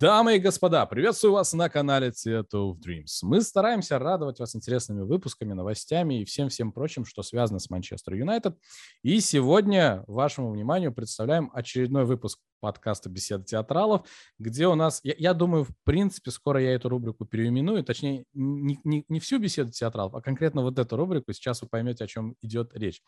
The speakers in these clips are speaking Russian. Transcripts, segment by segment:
Дамы и господа, приветствую вас на канале Theater of Dreams. Мы стараемся радовать вас интересными выпусками, новостями и всем-всем прочим, что связано с Манчестер Юнайтед. И сегодня вашему вниманию представляем очередной выпуск подкаста «Беседа театралов», где у нас, я, я думаю, в принципе, скоро я эту рубрику переименую, точнее, не, не, не всю «Беседу театралов», а конкретно вот эту рубрику, сейчас вы поймете, о чем идет речь.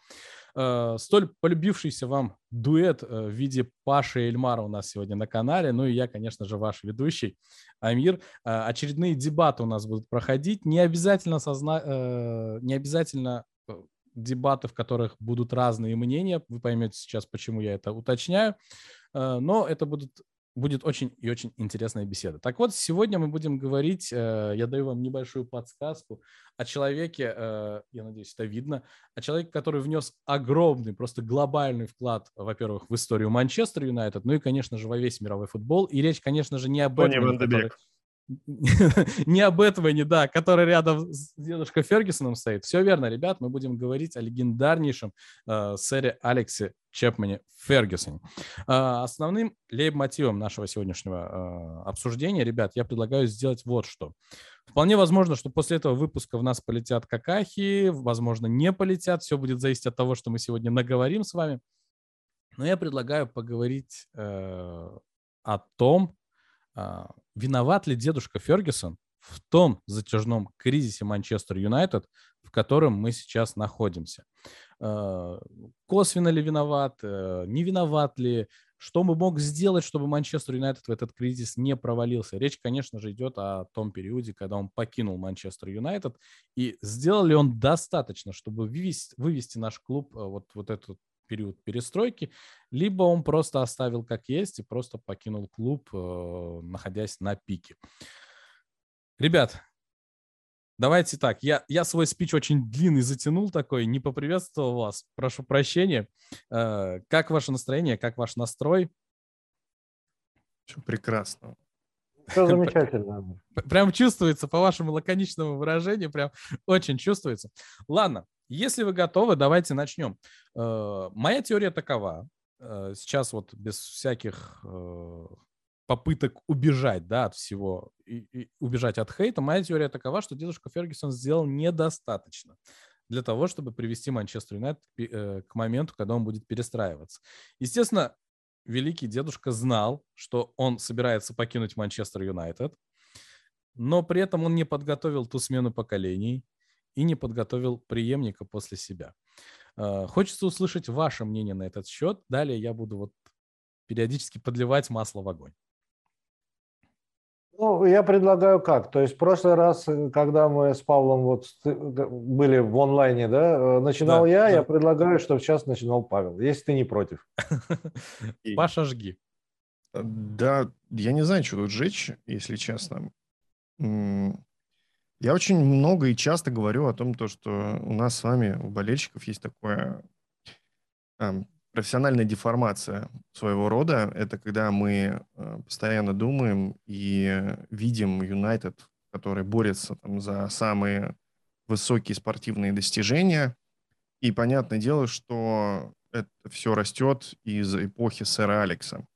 Э, столь полюбившийся вам дуэт э, в виде Паши и Эльмара у нас сегодня на канале, ну и я, конечно же, ваш ведущий Амир. Э, очередные дебаты у нас будут проходить, не обязательно, созна... э, не обязательно э, дебаты, в которых будут разные мнения. Вы поймете сейчас, почему я это уточняю. Э, но это будут будет очень и очень интересная беседа. Так вот, сегодня мы будем говорить, э, я даю вам небольшую подсказку о человеке, э, я надеюсь, это видно, о человеке, который внес огромный, просто глобальный вклад, во-первых, в историю Манчестер Юнайтед, ну и, конечно же, во весь мировой футбол. И речь, конечно же, не об Тони этом, Ван де который-. не об Этвоне, да, который рядом с дедушкой Фергюсоном стоит. Все верно, ребят, мы будем говорить о легендарнейшем э, сэре Алексе Чепмане Фергюсоне. Э, основным лейб-мотивом нашего сегодняшнего э, обсуждения, ребят, я предлагаю сделать вот что. Вполне возможно, что после этого выпуска в нас полетят какахи, возможно, не полетят. Все будет зависеть от того, что мы сегодня наговорим с вами. Но я предлагаю поговорить э, о том, а, виноват ли дедушка Фергюсон в том затяжном кризисе Манчестер Юнайтед, в котором мы сейчас находимся. Э, Косвенно ли виноват, э, не виноват ли, что бы мог сделать, чтобы Манчестер Юнайтед в этот кризис не провалился? Речь, конечно же, идет о том периоде, когда он покинул Манчестер Юнайтед. И сделал ли он достаточно, чтобы вывести, вывести наш клуб э, вот, вот этот период перестройки, либо он просто оставил как есть и просто покинул клуб, э, находясь на пике. Ребят, давайте так. Я, я свой спич очень длинный затянул такой, не поприветствовал вас. Прошу прощения. Э, Как ваше настроение, как ваш настрой? Все прекрасно. Все замечательно. Прям чувствуется по вашему лаконичному выражению, прям очень чувствуется. Ладно, если вы готовы, давайте начнем. Э, Моя теория такова. э, Сейчас вот без всяких э, попыток убежать, да, от всего, и- и убежать от хейта, моя теория такова, что дедушка Фергюсон сделал недостаточно для того, чтобы привести Манчестер Юнайтед к моменту, когда он будет перестраиваться. Естественно, великий дедушка знал, что он собирается покинуть Манчестер Юнайтед, но при этом он не подготовил ту смену поколений и не подготовил преемника после себя. Э, Хочется услышать ваше мнение на этот счет. Далее я буду вот периодически подливать масло в огонь. Ну, я предлагаю как. То есть в прошлый раз, э, когда мы с Павлом вот были в онлайне, да, э, начинал Да, я, да. я предлагаю, чтобы сейчас начинал Павел, если ты не против. Паша, жги. Да, я не знаю, что тут жечь, если честно. Я очень много и часто говорю о том, то, что у нас с вами, у болельщиков, есть такое ам, профессиональная деформация своего рода. Это когда мы э, постоянно думаем и видим Юнайтед, который борется там, за самые высокие спортивные достижения. И понятное дело, что это все растет из эпохи сэра Алекса.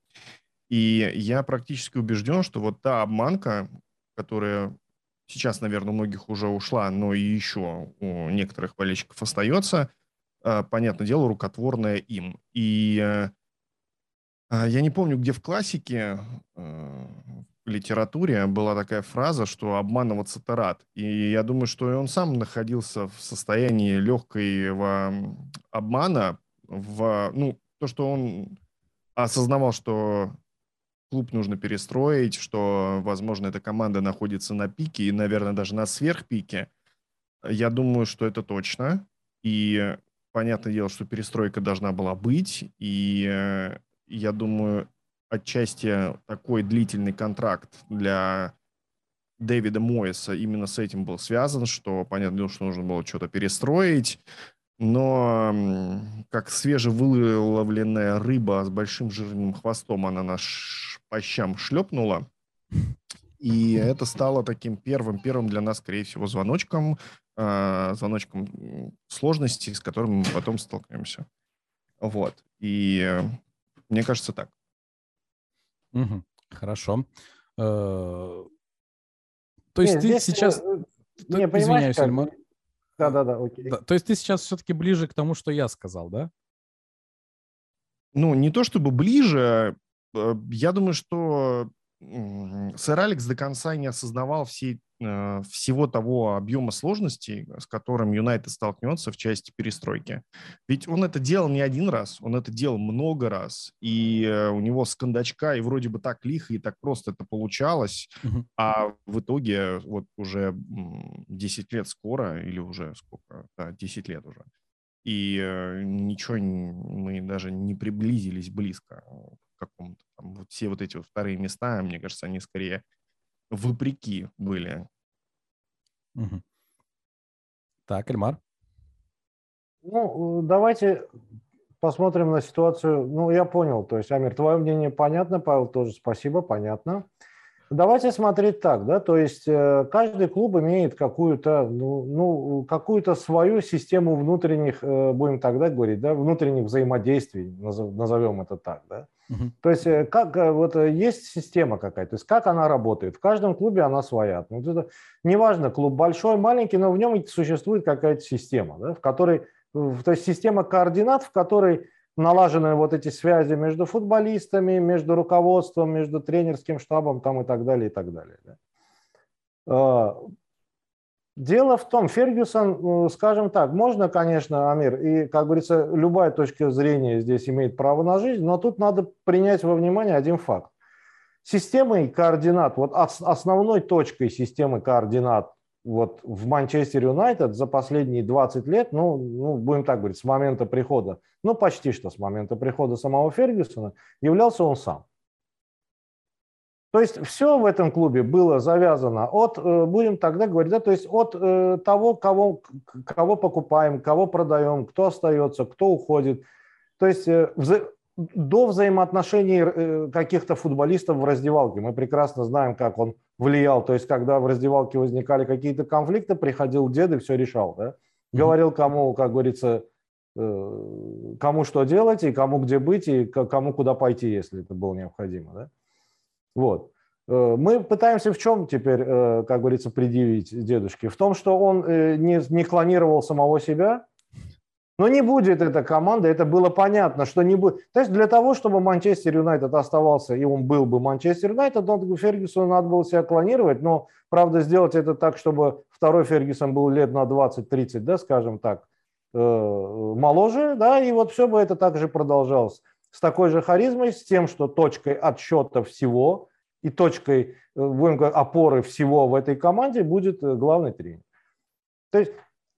И я практически убежден, что вот та обманка, которая сейчас, наверное, у многих уже ушла, но и еще у некоторых болельщиков остается, э, понятное дело, рукотворная им. И э, а, я не помню, где в классике, э, в литературе была такая фраза, что обманываться-то рад. И я думаю, что он сам находился в состоянии легкого обмана, в, ну, то, что он осознавал, что клуб нужно перестроить, что, возможно, эта команда находится на пике и, наверное, даже на сверхпике. Я думаю, что это точно. И понятное дело, что перестройка должна была быть. И э, я думаю, отчасти такой длительный контракт для Дэвида Моиса именно с этим был связан, что, понятное дело, что нужно было что-то перестроить. Но как свежевыловленная рыба с большим жирным хвостом она нас ш- по щам шлепнула. И это стало таким первым, первым для нас, скорее всего, звоночком, э, звоночком м, сложностей, с которыми мы потом столкнемся. Вот. И э, мне кажется так. Мгм. Хорошо. Э, то есть ты сейчас... Не, Извиняюсь, Эльмар. Да-да-да, окей. То есть ты сейчас все-таки ближе к тому, что я сказал, да? Ну, не то чтобы ближе, э, я думаю, что сэр Алекс до конца не осознавал всей, э, всего того объема сложностей, с которым Юнайтед столкнется в части перестройки. Ведь он это делал не один раз, он это делал много раз, и э, у него с кондачка и вроде бы так лихо и так просто это получалось, угу. а в итоге вот уже 10 лет скоро, или уже сколько, да, 10 лет уже, и э, ничего мы даже не приблизились близко к какому-то там, вот все вот эти вот вторые места, мне кажется, они скорее вопреки были. Угу. Так, Эльмар? Ну, давайте посмотрим на ситуацию. Ну, я понял, то есть, Амир, твое мнение понятно, Павел тоже спасибо, понятно. Давайте смотреть так, да, то есть э, каждый клуб имеет какую-то, ну, ну, какую-то свою систему внутренних, э, будем тогда говорить, да, внутренних взаимодействий, назовем это так, да. Угу. То есть э, как вот есть система какая-то, то есть как она работает. В каждом клубе она своя. Ну, это, неважно, клуб большой, маленький, но в нем существует какая-то система, да, в которой, то есть система координат, в которой налажены вот эти связи между футболистами, между руководством, между тренерским штабом там и так далее, и так далее. Да. Дело в том, Фергюсон, ну, скажем так, можно, конечно, Амир, и, как говорится, любая точка зрения здесь имеет право на жизнь, но тут надо принять во внимание один факт. Системой координат, вот основной точкой системы координат вот в Манчестер Юнайтед за последние 20 лет, ну, ну, будем так говорить, с момента прихода, ну, почти что с момента прихода самого Фергюсона, являлся он сам. То есть все в этом клубе было завязано от, э, будем тогда говорить, да, то есть от э, того, кого, кого покупаем, кого продаем, кто остается, кто уходит. То есть э, до взаимоотношений каких-то футболистов в раздевалке. Мы прекрасно знаем, как он влиял. То есть, когда в раздевалке возникали какие-то конфликты, приходил дед и все решал. Да? Говорил, кому, как говорится, кому что делать, и кому где быть, и кому куда пойти, если это было необходимо. Да? Вот. Э, мы пытаемся в чем теперь, э, как говорится, предъявить дедушке? В том, что он не, не клонировал самого себя, но не будет эта команда, это было понятно, что не будет. То есть для того, чтобы Манчестер Юнайтед оставался, и он был бы Манчестер Юнайтед, он, Фергюсону надо было себя клонировать, но, правда, сделать это так, чтобы второй Фергюсон был лет на 20-30, да, скажем так, э, моложе, да, и вот все бы это также продолжалось. С такой же харизмой, с тем, что точкой отсчета всего и точкой, э, будем говорить, опоры всего в этой команде будет э, главный тренер. То есть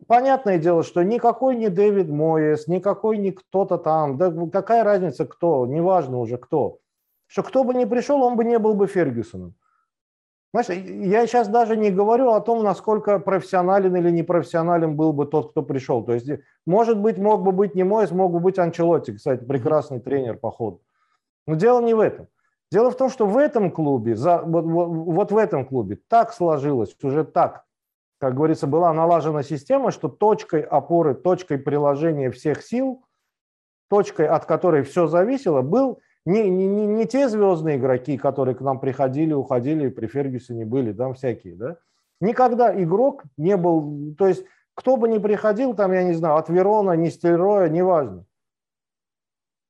понятное дело, что никакой не Дэвид Моес, никакой не кто-то там, да какая разница кто, неважно уже кто, что кто бы ни пришел, он бы не был бы Фергюсоном. Знаешь, я сейчас даже не говорю о том, насколько профессионален или непрофессионален был бы тот, кто пришел. То есть, может быть, мог бы быть не Моис, мог бы быть Анчелотти, кстати, прекрасный тренер по ходу. Но дело не в этом. Дело в том, что в этом клубе, за, вот, вот, вот в этом клубе так сложилось, уже так как говорится, была налажена система, что точкой опоры, точкой приложения всех сил, точкой, от которой все зависело, был не, не, не, не те звездные игроки, которые к нам приходили, уходили, при Фергюсоне были, там всякие, да. Никогда игрок не был, то есть кто бы ни приходил, там, я не знаю, от Верона, Нистельроя, неважно.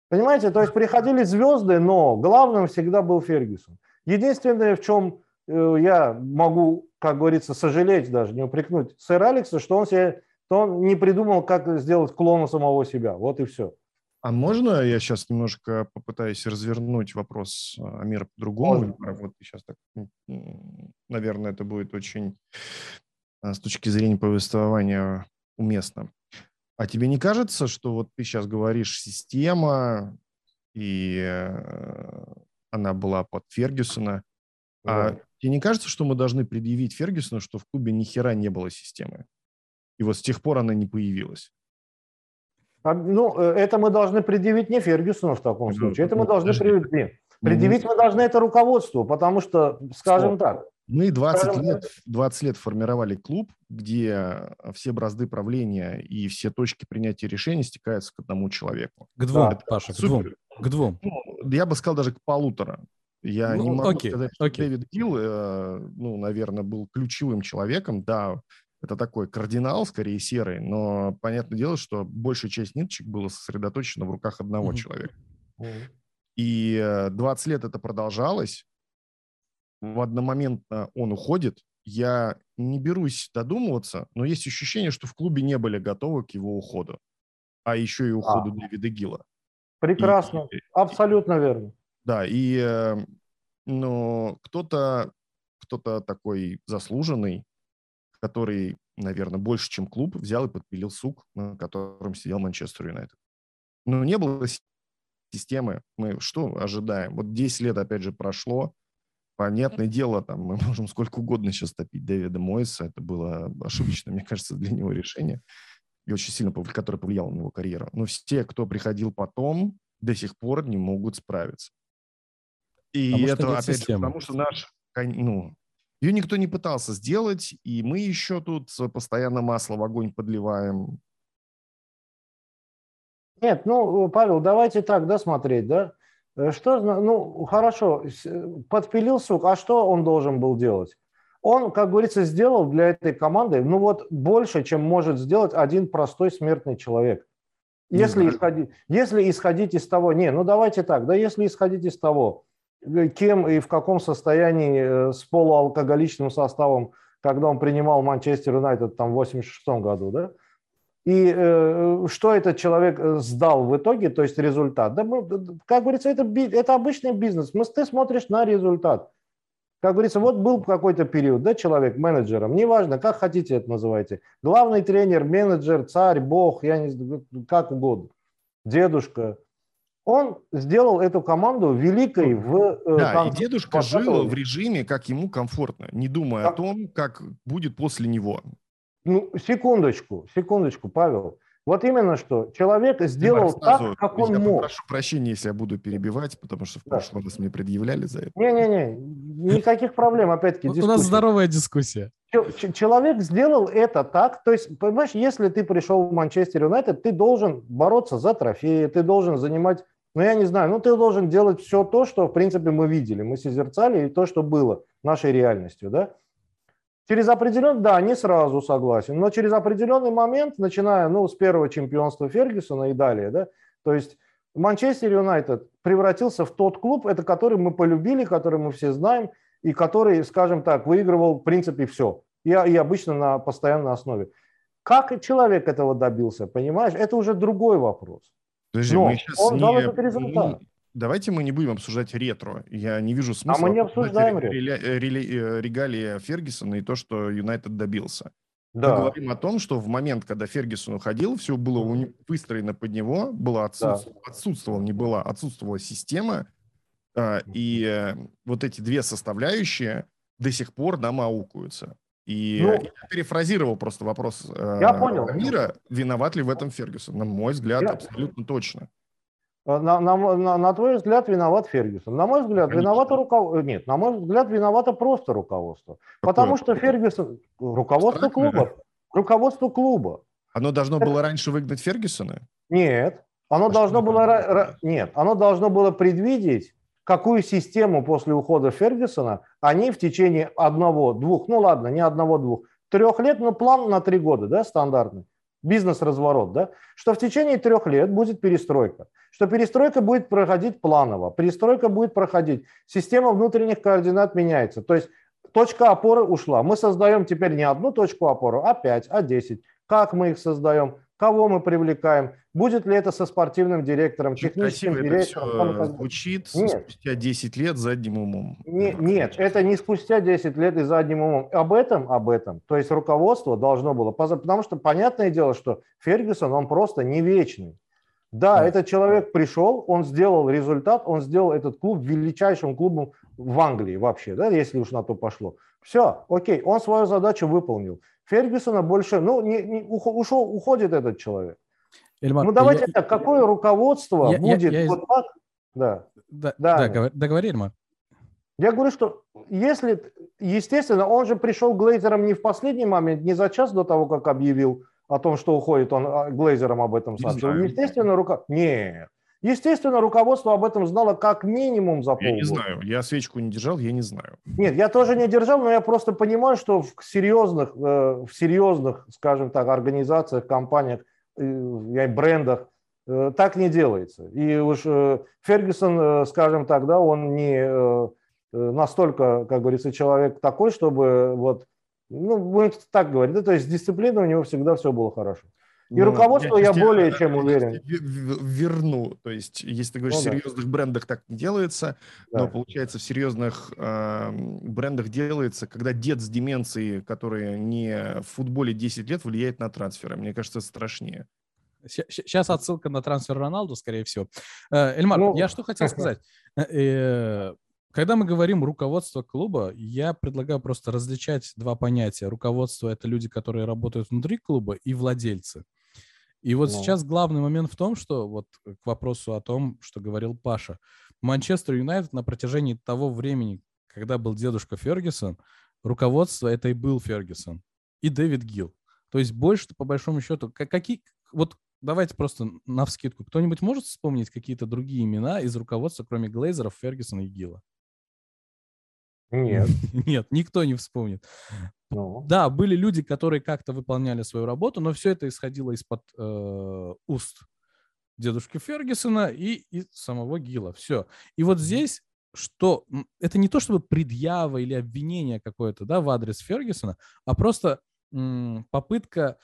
Понимаете, то есть приходили звезды, но главным всегда был Фергюсон. Единственное, в чем э, я могу как говорится, сожалеть даже, не упрекнуть сэра Алекса, что он, себе, что он не придумал, как сделать клона самого себя. Вот и все. А можно я сейчас немножко попытаюсь развернуть вопрос а, Амира по-другому? Вот сейчас так, наверное, это будет очень а, с точки зрения повествования уместно. А тебе не кажется, что вот ты сейчас говоришь система, и э, она была под Фергюсона, а тебе не кажется, что мы должны предъявить Фергюсону, что в клубе ни хера не было системы? И вот с тех пор она не появилась. А, ну, э, это мы должны предъявить не Фергюсону в таком случае. Это мы должны предъявить. Предъявить мы должны это руководству, потому что, скажем Стоп. так, мы 20 лет, 20 лет формировали клуб, где все бразды правления и все точки принятия решений стекаются к одному человеку. К двум, да. Паша, к двум. К двум. Ну, я бы сказал даже к полутора. Я Ну, не могу окей, сказать, что окей. Дэвид Гилл, э, ну, наверное, был ключевым человеком. Да, это такой кардинал, скорее серый, но понятное дело, что большая часть ниточек была сосредоточена в руках одного Мгм. человека. Мгм. И э, 20 лет это продолжалось. В одномоментно он уходит. Я не берусь додумываться, но есть ощущение, что в клубе не были готовы к его уходу. А еще и уходу Дэвида Гилла. Прекрасно. И- Абсолютно верно. Да, и э, но кто-то кто-то такой заслуженный, который, наверное, больше, чем клуб, взял и подпилил сук, на котором сидел Манчестер Юнайтед. Но не было системы. Мы что ожидаем? Вот 10 лет, опять же, прошло. Понятное дело, там мы можем сколько угодно сейчас топить Дэвида Мойса. Это было ошибочное, мне кажется, для него решение. И очень сильно, которое повлияло на его карьеру. Но все, кто приходил потом, до сих пор не могут справиться. И Потому что это, опять же, потому что наш, ну, ее никто не пытался сделать, и мы еще тут постоянно масло в огонь подливаем. Нет, ну, Павел, давайте так, да, смотреть, да? Э, Что, зна- ну, хорошо, э, подпилил сук, а что он должен был делать? Он, как говорится, сделал для этой команды, ну вот, больше, чем может сделать один простой смертный человек. Если исходить, если исходить из того, не, ну давайте так, да, если исходить из того, э, кем и в каком состоянии э, с полуалкоголичным составом, когда он принимал Манчестер Юнайтед там в 86 году, да, и э, что этот человек э, сдал в итоге, то есть результат. Да, как говорится, это, это обычный бизнес. Мы, ты смотришь на результат. Как говорится, вот был какой-то период, да, человек менеджером, неважно, как хотите это называйте. Главный тренер, менеджер, царь, бог, я не знаю, как угодно, дедушка. Он сделал эту команду великой в... э, Да, и конце дедушка 20 жил в режиме, как ему комфортно, не думая о Как- том, как будет после него. Ну, секундочку, секундочку, Павел. Вот именно что. Человек сделал сразу так, как я он мог. Прошу прощения, если я буду перебивать, потому что в Да. прошлый раз мне предъявляли за это. Не-не-не, никаких проблем, опять-таки, У у нас здоровая дискуссия. Че- че- Человек сделал это так, то есть, понимаешь, если ты пришел в Манчестер Юнайтед, ты должен бороться за трофеи, ты должен занимать, ну, я не знаю, ну, ты должен делать все то, что, в принципе, мы видели, мы созерцали, и то, что было нашей реальностью, да. Через определенный, да, не сразу согласен, но через определенный момент, начиная, ну, с первого чемпионства Фергюсона и далее, да, то есть Манчестер Юнайтед превратился в тот клуб, это который мы полюбили, который мы все знаем, и который, скажем так, выигрывал в принципе все. И, и обычно на постоянной основе. Как человек этого добился, понимаешь, это уже другой вопрос. Подожди, Но мы сейчас он дал не- этот результат. мы- Давайте мы не будем обсуждать ретро. Я не вижу смысла А мы не обсуждаем ре- ретро. э, регалии Фергюсона и то, что Юнайтед добился. Мы Да, говорим о том, что в момент, когда Фергюсон уходил, все было выстроено под него, было отсутств- отсутствовала, не была, отсутствовала система, а, и э, вот эти две составляющие до сих пор нам аукаются. И Ну, э, я перефразировал просто вопрос э, Я понял. Мира, виноват ли в этом Фергюсон? На мой взгляд, Я- абсолютно точно. на, на, на- на твой взгляд виноват Фергюсон. На мой взгляд, Конечно. виновато руководство. Нет, на мой взгляд, виновато просто руководство. Потому что Фергюсон, руководство Абстрактное. клуба, руководство клуба. Оно должно было раньше выгнать Фергюсона? Нет, оно А должно было ра- нет, оно должно было предвидеть, какую систему после ухода Фергюсона они в течение одного, двух, ну ладно, не одного, двух, трех лет, но план на три года, да, стандартный, бизнес-разворот, да, что в течение трех лет будет перестройка, что перестройка будет проходить планово, перестройка будет проходить, система внутренних координат меняется, то есть точка опоры ушла. Мы создаем теперь не одну точку опоры, а пять, а десять. Как мы их создаем? Кого мы привлекаем? Будет ли это со спортивным директором, Очень техническим красиво это директором? и все звучит Нет. спустя 10 лет задним умом. Не- нет, это не спустя 10 лет и задним умом. Об этом, об этом. То есть руководство должно было, потому что понятное дело, что Фергюсон, он просто не вечный. Да, Да. этот человек пришел, он сделал результат, он сделал этот клуб величайшим клубом в Англии вообще, да, если уж на то пошло. Все, окей, он свою задачу выполнил. Фергюсона больше, ну, не, не- ушел, уходит этот человек. Эльмар, Ну, давайте я- так, какое руководство я- я- будет я из- вот так? Да. Да, Да, да, договори, Эльмар. Я говорю, что если, естественно, он же пришел Глейзером не в последний момент, не за час до того, как объявил о том, что уходит, он а, Глейзером об этом сообщил. Естественно, рука... Нет. Естественно, руководство об этом знало как минимум за полгода. Я не знаю, я свечку не держал, я не знаю. Нет, я тоже не держал, но я просто понимаю, что в серьезных, э, в серьезных, скажем так, организациях, компаниях, э, брендах э, так не делается. И уж Фергюсон, скажем так, да, он не настолько, как говорится, человек такой, чтобы вот, ну, будем так говорить, да, то есть дисциплина у него всегда все было хорошо. И ну, руководство я, я более чем уверен. Верну. То есть, если ты говоришь, ну, в серьезных да. брендах так не делается, да. но получается в серьезных э, брендах делается, когда дед с деменцией, который не в футболе 10 лет, влияет на трансферы. Мне кажется, страшнее. Сейчас отсылка на трансфер Роналду, скорее всего. Э, Эльмар, ну, я что хотел сказать. Э, э, когда мы говорим руководство клуба, я предлагаю просто различать два понятия. Руководство – это люди, которые работают внутри клуба, и владельцы. И вот ну. сейчас главный момент в том, что вот к вопросу о том, что говорил Паша, Манчестер Юнайтед на протяжении того времени, когда был дедушка Фергюсон, руководство это и был Фергюсон и Дэвид Гилл. То есть больше по большому счету, какие, вот давайте просто на вскидку, кто-нибудь может вспомнить какие-то другие имена из руководства, кроме Глейзеров, Фергюсона и Гилла? Нет. Нет, никто не вспомнит. Ну. Да, были люди, которые как-то выполняли свою работу, но все это исходило из-под э, уст дедушки Фергюсона и, и самого Гила. Все. И вот здесь что это не то чтобы предъява или обвинение какое-то, да, в адрес Фергюсона, а просто м, попытка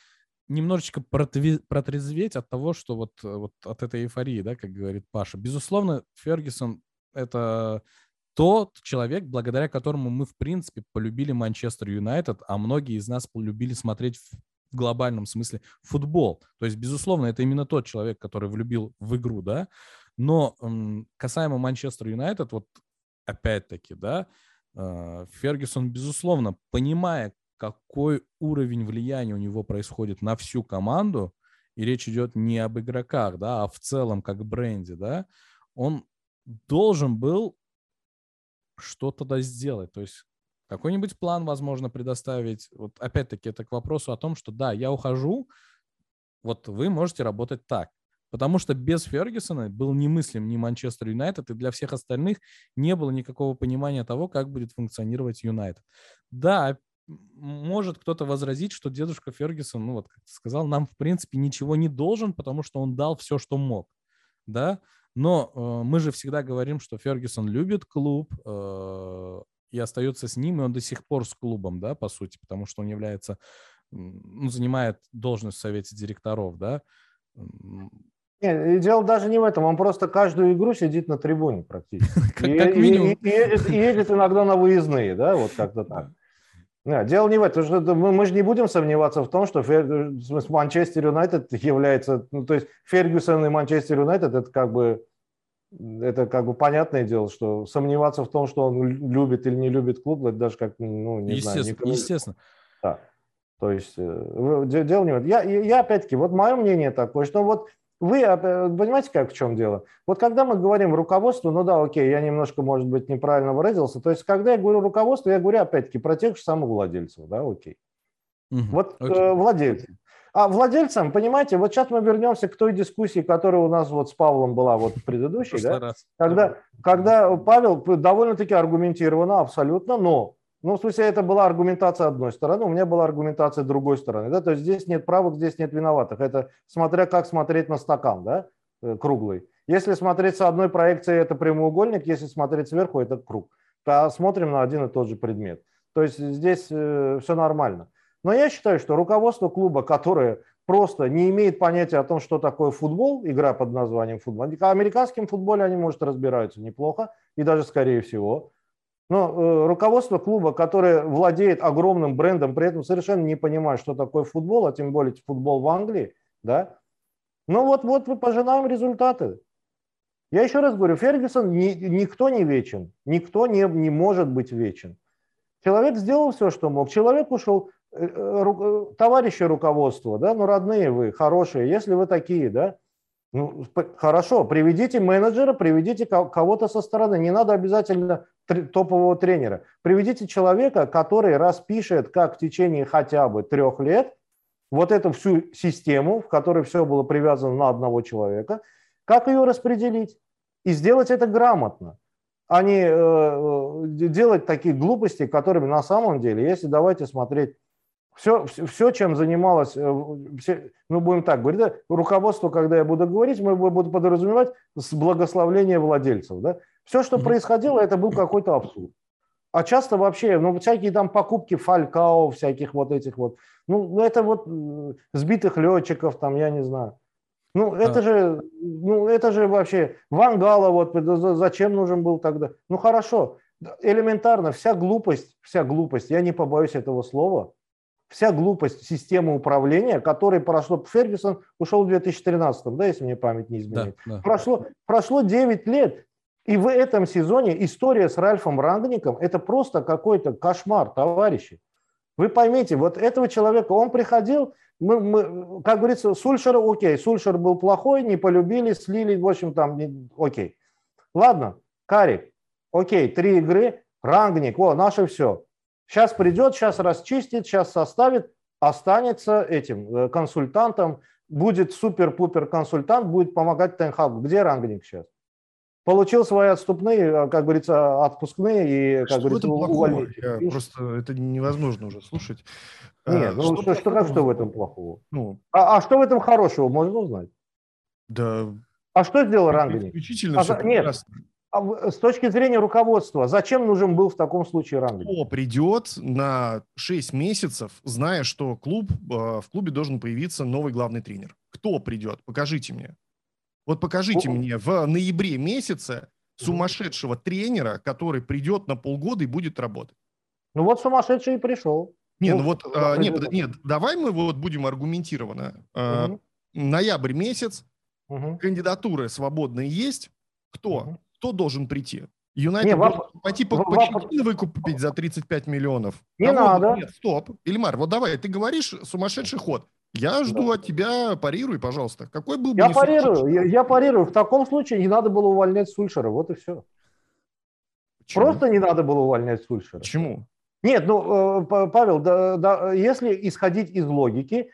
немножечко протрезветь от того, что вот, вот от этой эйфории, да, как говорит Паша. Безусловно, Фергюсон это тот человек, благодаря которому мы, в принципе, полюбили Манчестер Юнайтед, а многие из нас полюбили смотреть в глобальном смысле футбол. То есть, безусловно, это именно тот человек, который влюбил в игру, да. Но касаемо Манчестер Юнайтед, вот опять-таки, да, э, Фергюсон, безусловно, понимая, какой уровень влияния у него происходит на всю команду, и речь идет не об игроках, да, а в целом как бренде, да, он должен был что тогда сделать? То есть какой-нибудь план, возможно, предоставить. Вот опять-таки это к вопросу о том, что да, я ухожу, вот вы можете работать так. Потому что без Фергюсона был немыслим ни Манчестер Юнайтед, и для всех остальных не было никакого понимания того, как будет функционировать Юнайтед. Да, может кто-то возразить, что дедушка Фергюсон, ну вот, как ты сказал, нам, в принципе, ничего не должен, потому что он дал все, что мог. Да, но э, мы же всегда говорим, что Фергюсон любит клуб э, и остается с ним, и он до сих пор с клубом, да, по сути, потому что он является, ну, занимает должность в совете директоров, да. Нет, дело даже не в этом, он просто каждую игру сидит на трибуне практически. Как минимум. И едет иногда на выездные, да, вот как-то так. Нет, дело не в этом, что мы, мы же не будем сомневаться в том, что Фер... Манчестер Юнайтед является, ну, то есть Фергюсон и Манчестер Юнайтед это как бы это как бы понятное дело, что сомневаться в том, что он любит или не любит клуб, это даже как, ну, не естественно, знаю. Никому... Естественно. Да. То есть э, дело не в этом. Я, я опять-таки, вот мое мнение такое, что вот вы понимаете, как в чем дело? Вот когда мы говорим руководство, ну да, окей, я немножко, может быть, неправильно выразился. То есть, когда я говорю руководство, я говорю опять-таки про тех же самых владельцев, да, окей. Угу, вот окей. Э, владельцы. А владельцам, понимаете, вот сейчас мы вернемся к той дискуссии, которая у нас вот с Павлом была вот предыдущей, да? Когда, когда Павел довольно-таки аргументированно, абсолютно, но ну, в смысле, это была аргументация одной стороны, у меня была аргументация другой стороны. Да? То есть здесь нет правых, здесь нет виноватых. Это смотря как смотреть на стакан да? Э, круглый. Если смотреть с одной проекцией, это прямоугольник, если смотреть сверху, это круг. То смотрим на один и тот же предмет. То есть здесь э, все нормально. Но я считаю, что руководство клуба, которое просто не имеет понятия о том, что такое футбол, игра под названием футбол, в американском футболе они, может, разбираются неплохо, и даже скорее всего, но э, руководство клуба, которое владеет огромным брендом, при этом совершенно не понимает, что такое футбол, а тем более футбол в Англии, да, ну вот, вот мы пожинаем результаты. Я еще раз говорю, Фергюсон ни, никто не вечен, никто не, не может быть вечен. Человек сделал все, что мог. Человек ушел, э, э, товарищи руководства, да, ну родные вы, хорошие, если вы такие, да, ну, хорошо, приведите менеджера, приведите кого-то со стороны. Не надо обязательно топового тренера. Приведите человека, который распишет, как в течение хотя бы трех лет вот эту всю систему, в которой все было привязано на одного человека, как ее распределить и сделать это грамотно, а не э, э делать такие глупости, которыми на самом деле, если давайте смотреть все, все, чем занималось, э, все, ну, будем так говорить, да, руководство, когда я буду говорить, мы будем подразумевать с благословления владельцев. Да? Все, что происходило, это был какой-то абсурд. А часто вообще, ну, всякие там покупки фалькао, всяких вот этих вот, ну, ну это вот сбитых летчиков, там, я не знаю. Ну, это а. же, ну, это же вообще Вангала, вот зачем нужен был тогда? Ну, хорошо, элементарно, вся глупость, вся глупость, я не побоюсь этого слова, вся глупость системы управления, которой прошло, Фергюсон ушел в 2013, да, если мне память не изменяет. Да, да. Прошло, прошло 9 лет, и в этом сезоне история с Ральфом Рангником – это просто какой-то кошмар, товарищи. Вы поймите, вот этого человека, он приходил, мы, мы, как говорится, Сульшер, окей, Сульшер был плохой, не полюбили, слили, в общем, там, не, окей. Ладно, Карик, окей, три игры, Рангник, о, наше все. Сейчас придет, сейчас расчистит, сейчас составит, останется этим э, консультантом, будет супер-пупер консультант, будет помогать Тенхабу. Где Рангник сейчас? Получил свои отступные, э, как говорится, отпускные и, как что говорится, увольнение. Просто это невозможно уже слушать. Нет, а, ну что, что, как, что в этом плохого? Ну, а, а что в этом хорошего, можно узнать? Да. А что сделал Рангник? Исключительно а, все нет, прекрасно. А с точки зрения руководства, зачем нужен был в таком случае Рангель? Кто придет на 6 месяцев, зная, что клуб, э, в клубе должен появиться новый главный тренер? Кто придет? Покажите мне. Вот покажите ну, мне в ноябре месяце сумасшедшего тренера, который придет на полгода и будет работать. Ну вот сумасшедший и пришел. Не, ну, ну вот, а, нет, нет, давай мы вот будем аргументированно. Угу. Ноябрь месяц, угу. кандидатуры свободные есть. Кто? Угу кто должен прийти? Юнайтед должен пойти по, Почетина выкупить за 35 миллионов? Не Кого? надо. Нет, стоп. Ильмар, вот давай, ты говоришь сумасшедший ход. Я жду да. от тебя, парируй, пожалуйста. Какой был бы Я парирую, я, я парирую. В таком случае не надо было увольнять Сульшера, вот и все. Почему? Просто не надо было увольнять Сульшера. Почему? Нет, ну, э, Павел, да, да, если исходить из логики,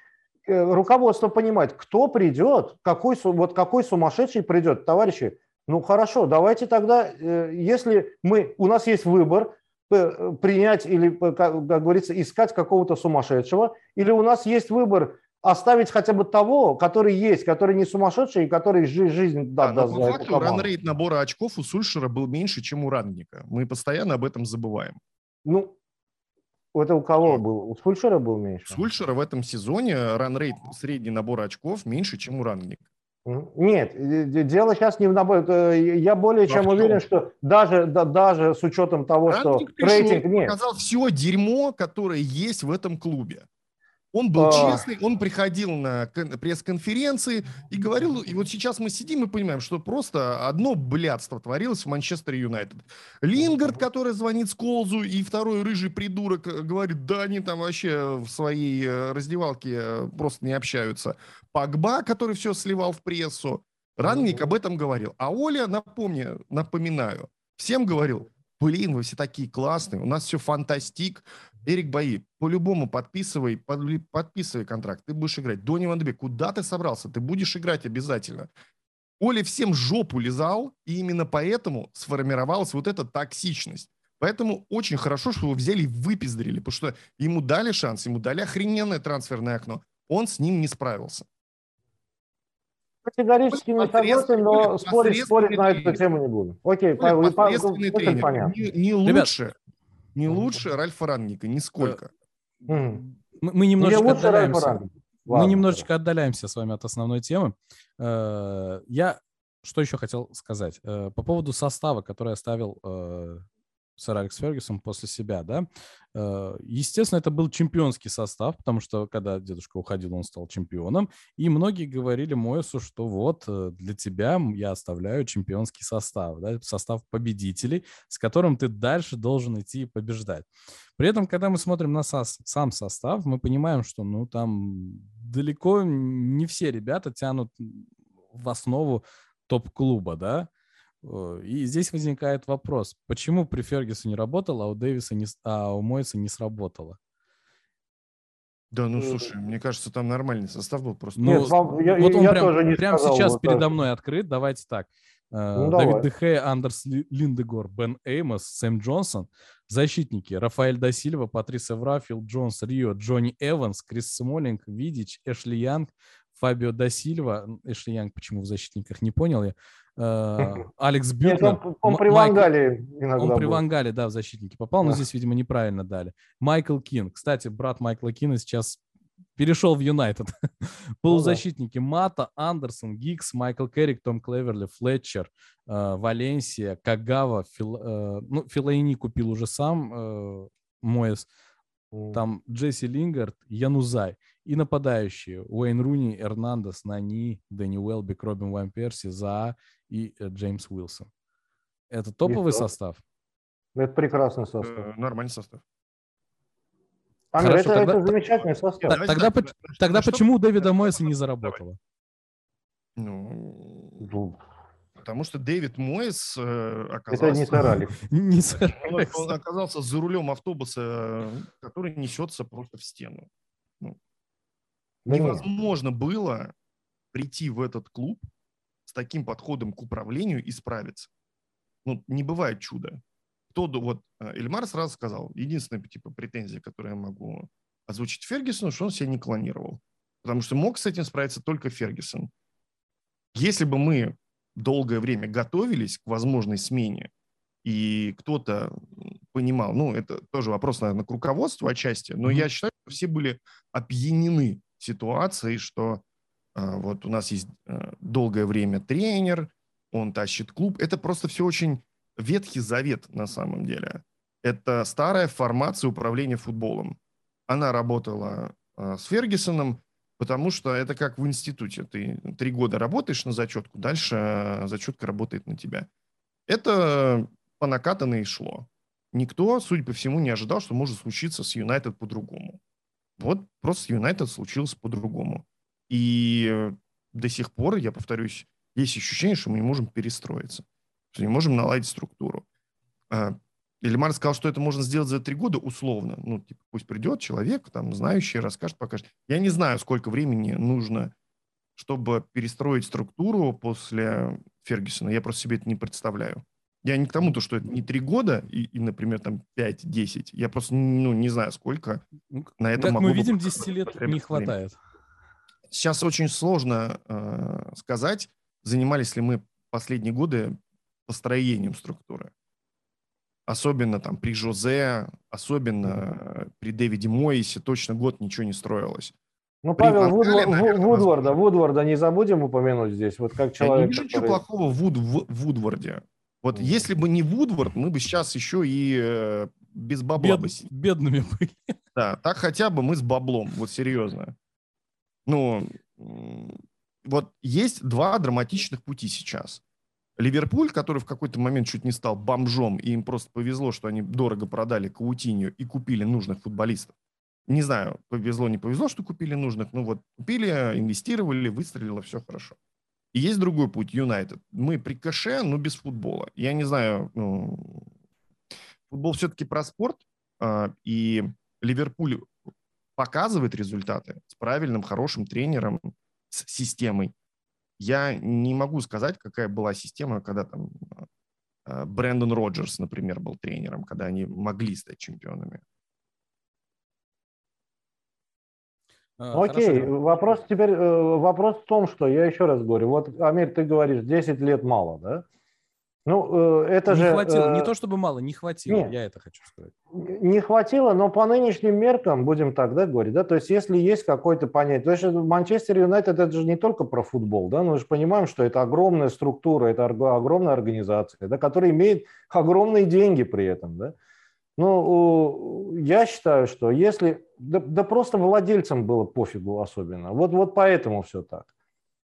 э, руководство понимает, кто придет, какой, вот какой сумасшедший придет. Товарищи, ну хорошо, давайте тогда, э, если мы, у нас есть выбор, э, принять или, как, как говорится, искать какого-то сумасшедшего, или у нас есть выбор оставить хотя бы того, который есть, который не сумасшедший, и который жизнь, жизнь да, даст по факту ранрейт набора очков у Сульшера был меньше, чем у Рангника. Мы постоянно об этом забываем. Ну, это у кого был? У Сульшера был меньше? У Сульшера в этом сезоне ранрейт средний набор очков меньше, чем у Рангника. Нет, дело сейчас не в наборе. Я более чем уверен, что даже, да, даже с учетом того, Ранник что рейтинг... Нет. показал все дерьмо, которое есть в этом клубе. Он был а... честный, он приходил на пресс-конференции и говорил, и вот сейчас мы сидим и понимаем, что просто одно блядство творилось в Манчестер Юнайтед. Лингард, который звонит Сколзу, и второй рыжий придурок э, говорит, да они там вообще в своей э, раздевалке э, просто не общаются. Пагба, который все сливал в прессу. Ранник об этом говорил. А Оля, напомню, напоминаю, всем говорил, блин, вы все такие классные, у нас все фантастик, Эрик Бои, по-любому подписывай, подписывай контракт, ты будешь играть. Дони Ван Дебек, куда ты собрался? Ты будешь играть обязательно. Оля всем жопу лизал, и именно поэтому сформировалась вот эта токсичность. Поэтому очень хорошо, что его взяли и выпиздрили, потому что ему дали шанс, ему дали охрененное трансферное окно. Он с ним не справился. Категорически не согласен, но спорить, спорить на эту тему не буду. Окей, Павел, Павел, понятно. Не, не лучше, не лучше Ральфа Рангника, нисколько. Мы, немножечко отдаляемся. Мы немножечко отдаляемся с вами от основной темы. Э, я что еще хотел сказать? Э, по поводу состава, который оставил э, сэр Алекс Фергюсон после себя, да. Э, естественно, это был чемпионский состав, потому что когда дедушка уходил, он стал чемпионом. И многие говорили Моэсу, что вот э, для тебя я оставляю чемпионский состав, да, состав победителей, с которым ты дальше должен идти и побеждать. При этом, когда мы смотрим на сос, сам состав, мы понимаем, что ну там далеко не все ребята тянут в основу топ-клуба, да, и здесь возникает вопрос, почему при Фергюсу не работало, а у Дэвиса не, а у Мойса не сработало? Да, ну слушай, мне кажется, там нормальный состав был просто. Ну, Нет, вам- я- вот он я прям, тоже не прям сказал сейчас вот передо так. мной открыт. Давайте так. Э, Ну, Давид давай. Дехе, Андерс Ли- Линдегор, Бен Эймос, Сэм Джонсон. Защитники. Рафаэль Дасильва, Патрис Эвра, Фил Джонс, Рио, Джонни Эванс, Крис Смолинг, Видич, Эшли Янг, Фабио Дасильва. Эшли Янг почему в защитниках, не понял я. Э, Алекс Нет, Бютнер. он, он М- при Ван Гале иногда Он при был. Ван Гале, да, в защитники попал, но Да. здесь, видимо, неправильно дали. Майкл Кин. Кстати, брат Майкла Кина сейчас перешел в Юнайтед. Полузащитники Мата, Андерсон, Гиггз, Майкл Керрик, Том Клеверли, Флетчер, э, Валенсия, Кагава, Фил, э, ну, Филайни купил уже сам э, Моэс, там Джесси Лингард, Янузай. И нападающие Уэйн Руни, Эрнандес, Нани, Дэнни Уэлбик, Робин Ван Перси, Заа и э, Джеймс Уилсон. Это топовый что? состав. Это прекрасный состав. Э, Нормальный состав. Амир, хорошо, это, тогда- это замечательный состав. Давайте тогда значит, Тогда что- почему у Дэвида Мойса не заработало? Ну, Ну, потому что Дэвид Мойс э, Это оказался... не сэр Алекс. Не Он, справился. он оказался за рулем автобуса, который несется просто в стену. Да нет. Невозможно было прийти в этот клуб с таким подходом к управлению и справиться. Ну, не бывает чуда. Кто, вот э, Эльмар сразу сказал, единственная типа претензия, которую я могу озвучить Фергюсону, что он себя не клонировал. Потому что мог с этим справиться только Фергюсон. Если бы мы долгое время готовились к возможной смене, и кто-то понимал, ну, это тоже вопрос, наверное, к руководству отчасти, но Мгм. я считаю, что все были опьянены ситуацией, что вот у нас есть а, долгое время тренер, он тащит клуб. Это просто все очень ветхий завет на самом деле. Это старая формация управления футболом. Она работала а, с Фергюсоном, потому что это как в институте. Ты три года работаешь на зачетку, дальше а, зачетка работает на тебя. Это по накатанной шло. Никто, судя по всему, не ожидал, что может случиться с Юнайтед по-другому. Вот просто с Юнайтед случилось по-другому. И до сих пор, я повторюсь, есть ощущение, что мы не можем перестроиться, что не можем наладить структуру. А, Ильмар сказал, что это можно сделать за три года условно. Ну, типа, пусть придет человек, там, знающий, расскажет, покажет. Я не знаю, сколько времени нужно, чтобы перестроить структуру после Фергюсона. Я просто себе это не представляю. Я не к тому, то, что это не три года и, и, например, там 5-10. Я просто ну, не знаю, сколько Ну, на это Как могло мы видим, потребоваться 10 лет время. не хватает. Сейчас очень сложно э, сказать, занимались ли мы последние годы построением структуры. Особенно там при Жозе, особенно при Дэвиде Моисе точно год ничего не строилось. Ну, При Павел, Вудвар- наверное, Вудварда, возможно. Вудварда не забудем упомянуть здесь, вот как Я не человек, вижу ничего который- плохого в, Вуд, в Вудварде. Вот Мгм. если бы не Вудвард, мы бы сейчас еще и э, без бабла бы Бед- сидели. бедными были. Да, так хотя бы мы с баблом, вот серьезно. Ну, вот есть два драматичных пути сейчас. Ливерпуль, который в какой-то момент чуть не стал бомжом, и им просто повезло, что они дорого продали Каутинью и купили нужных футболистов. Не знаю, повезло, не повезло, что купили нужных. Ну вот, купили, инвестировали, выстрелило, все хорошо. И есть другой путь, Юнайтед. Мы при кэше, но без футбола. Я не знаю, ну, футбол все-таки про спорт, а, и Ливерпуль показывает результаты с правильным, хорошим тренером, с системой. Я не могу сказать, какая была система, когда там э, Брэндон Роджерс, например, был тренером, когда они могли стать чемпионами. А, Окей, хорошо. вопрос теперь, э, вопрос в том, что я еще раз говорю, вот, Амир, ты говоришь, 10 лет мало, да? Ну, э, это не же... хватило, не э, то чтобы мало, не хватило, нет. я это хочу сказать. Не хватило, но по нынешним меркам, будем так да, говорить, да, то есть если есть какое-то понятие, то есть Манчестер Юнайтед это же не только про футбол, да, мы же понимаем, что это огромная структура, это огромная организация, да, которая имеет огромные деньги при этом, да. Ну, я считаю, что если, да, да просто владельцам было пофигу особенно, вот, вот поэтому все так.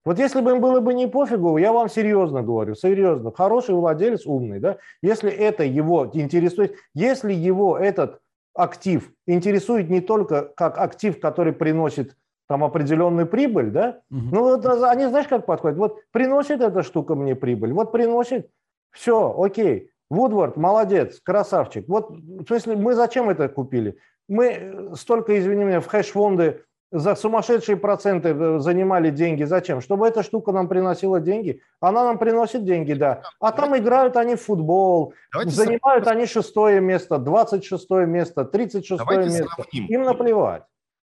Вот если бы им было бы не пофигу, я вам серьезно говорю, серьезно, хороший владелец, умный, да, если это его интересует, если его этот актив интересует не только как актив, который приносит там определенную прибыль, да, ну вот они знаешь, как подходят, вот приносит эта штука мне прибыль, вот приносит, все, окей, Вудвард, молодец, красавчик. Вот, в смысле, мы зачем это купили? мы столько, извини меня, в хэш-фонды за сумасшедшие проценты э, занимали деньги. Зачем? Чтобы эта штука нам приносила деньги. Она нам приносит деньги, да. А там играют они в футбол, Давайте занимают сравним. они шестое место, 26 место, 36 Давайте место. Сравним. Им наплевать.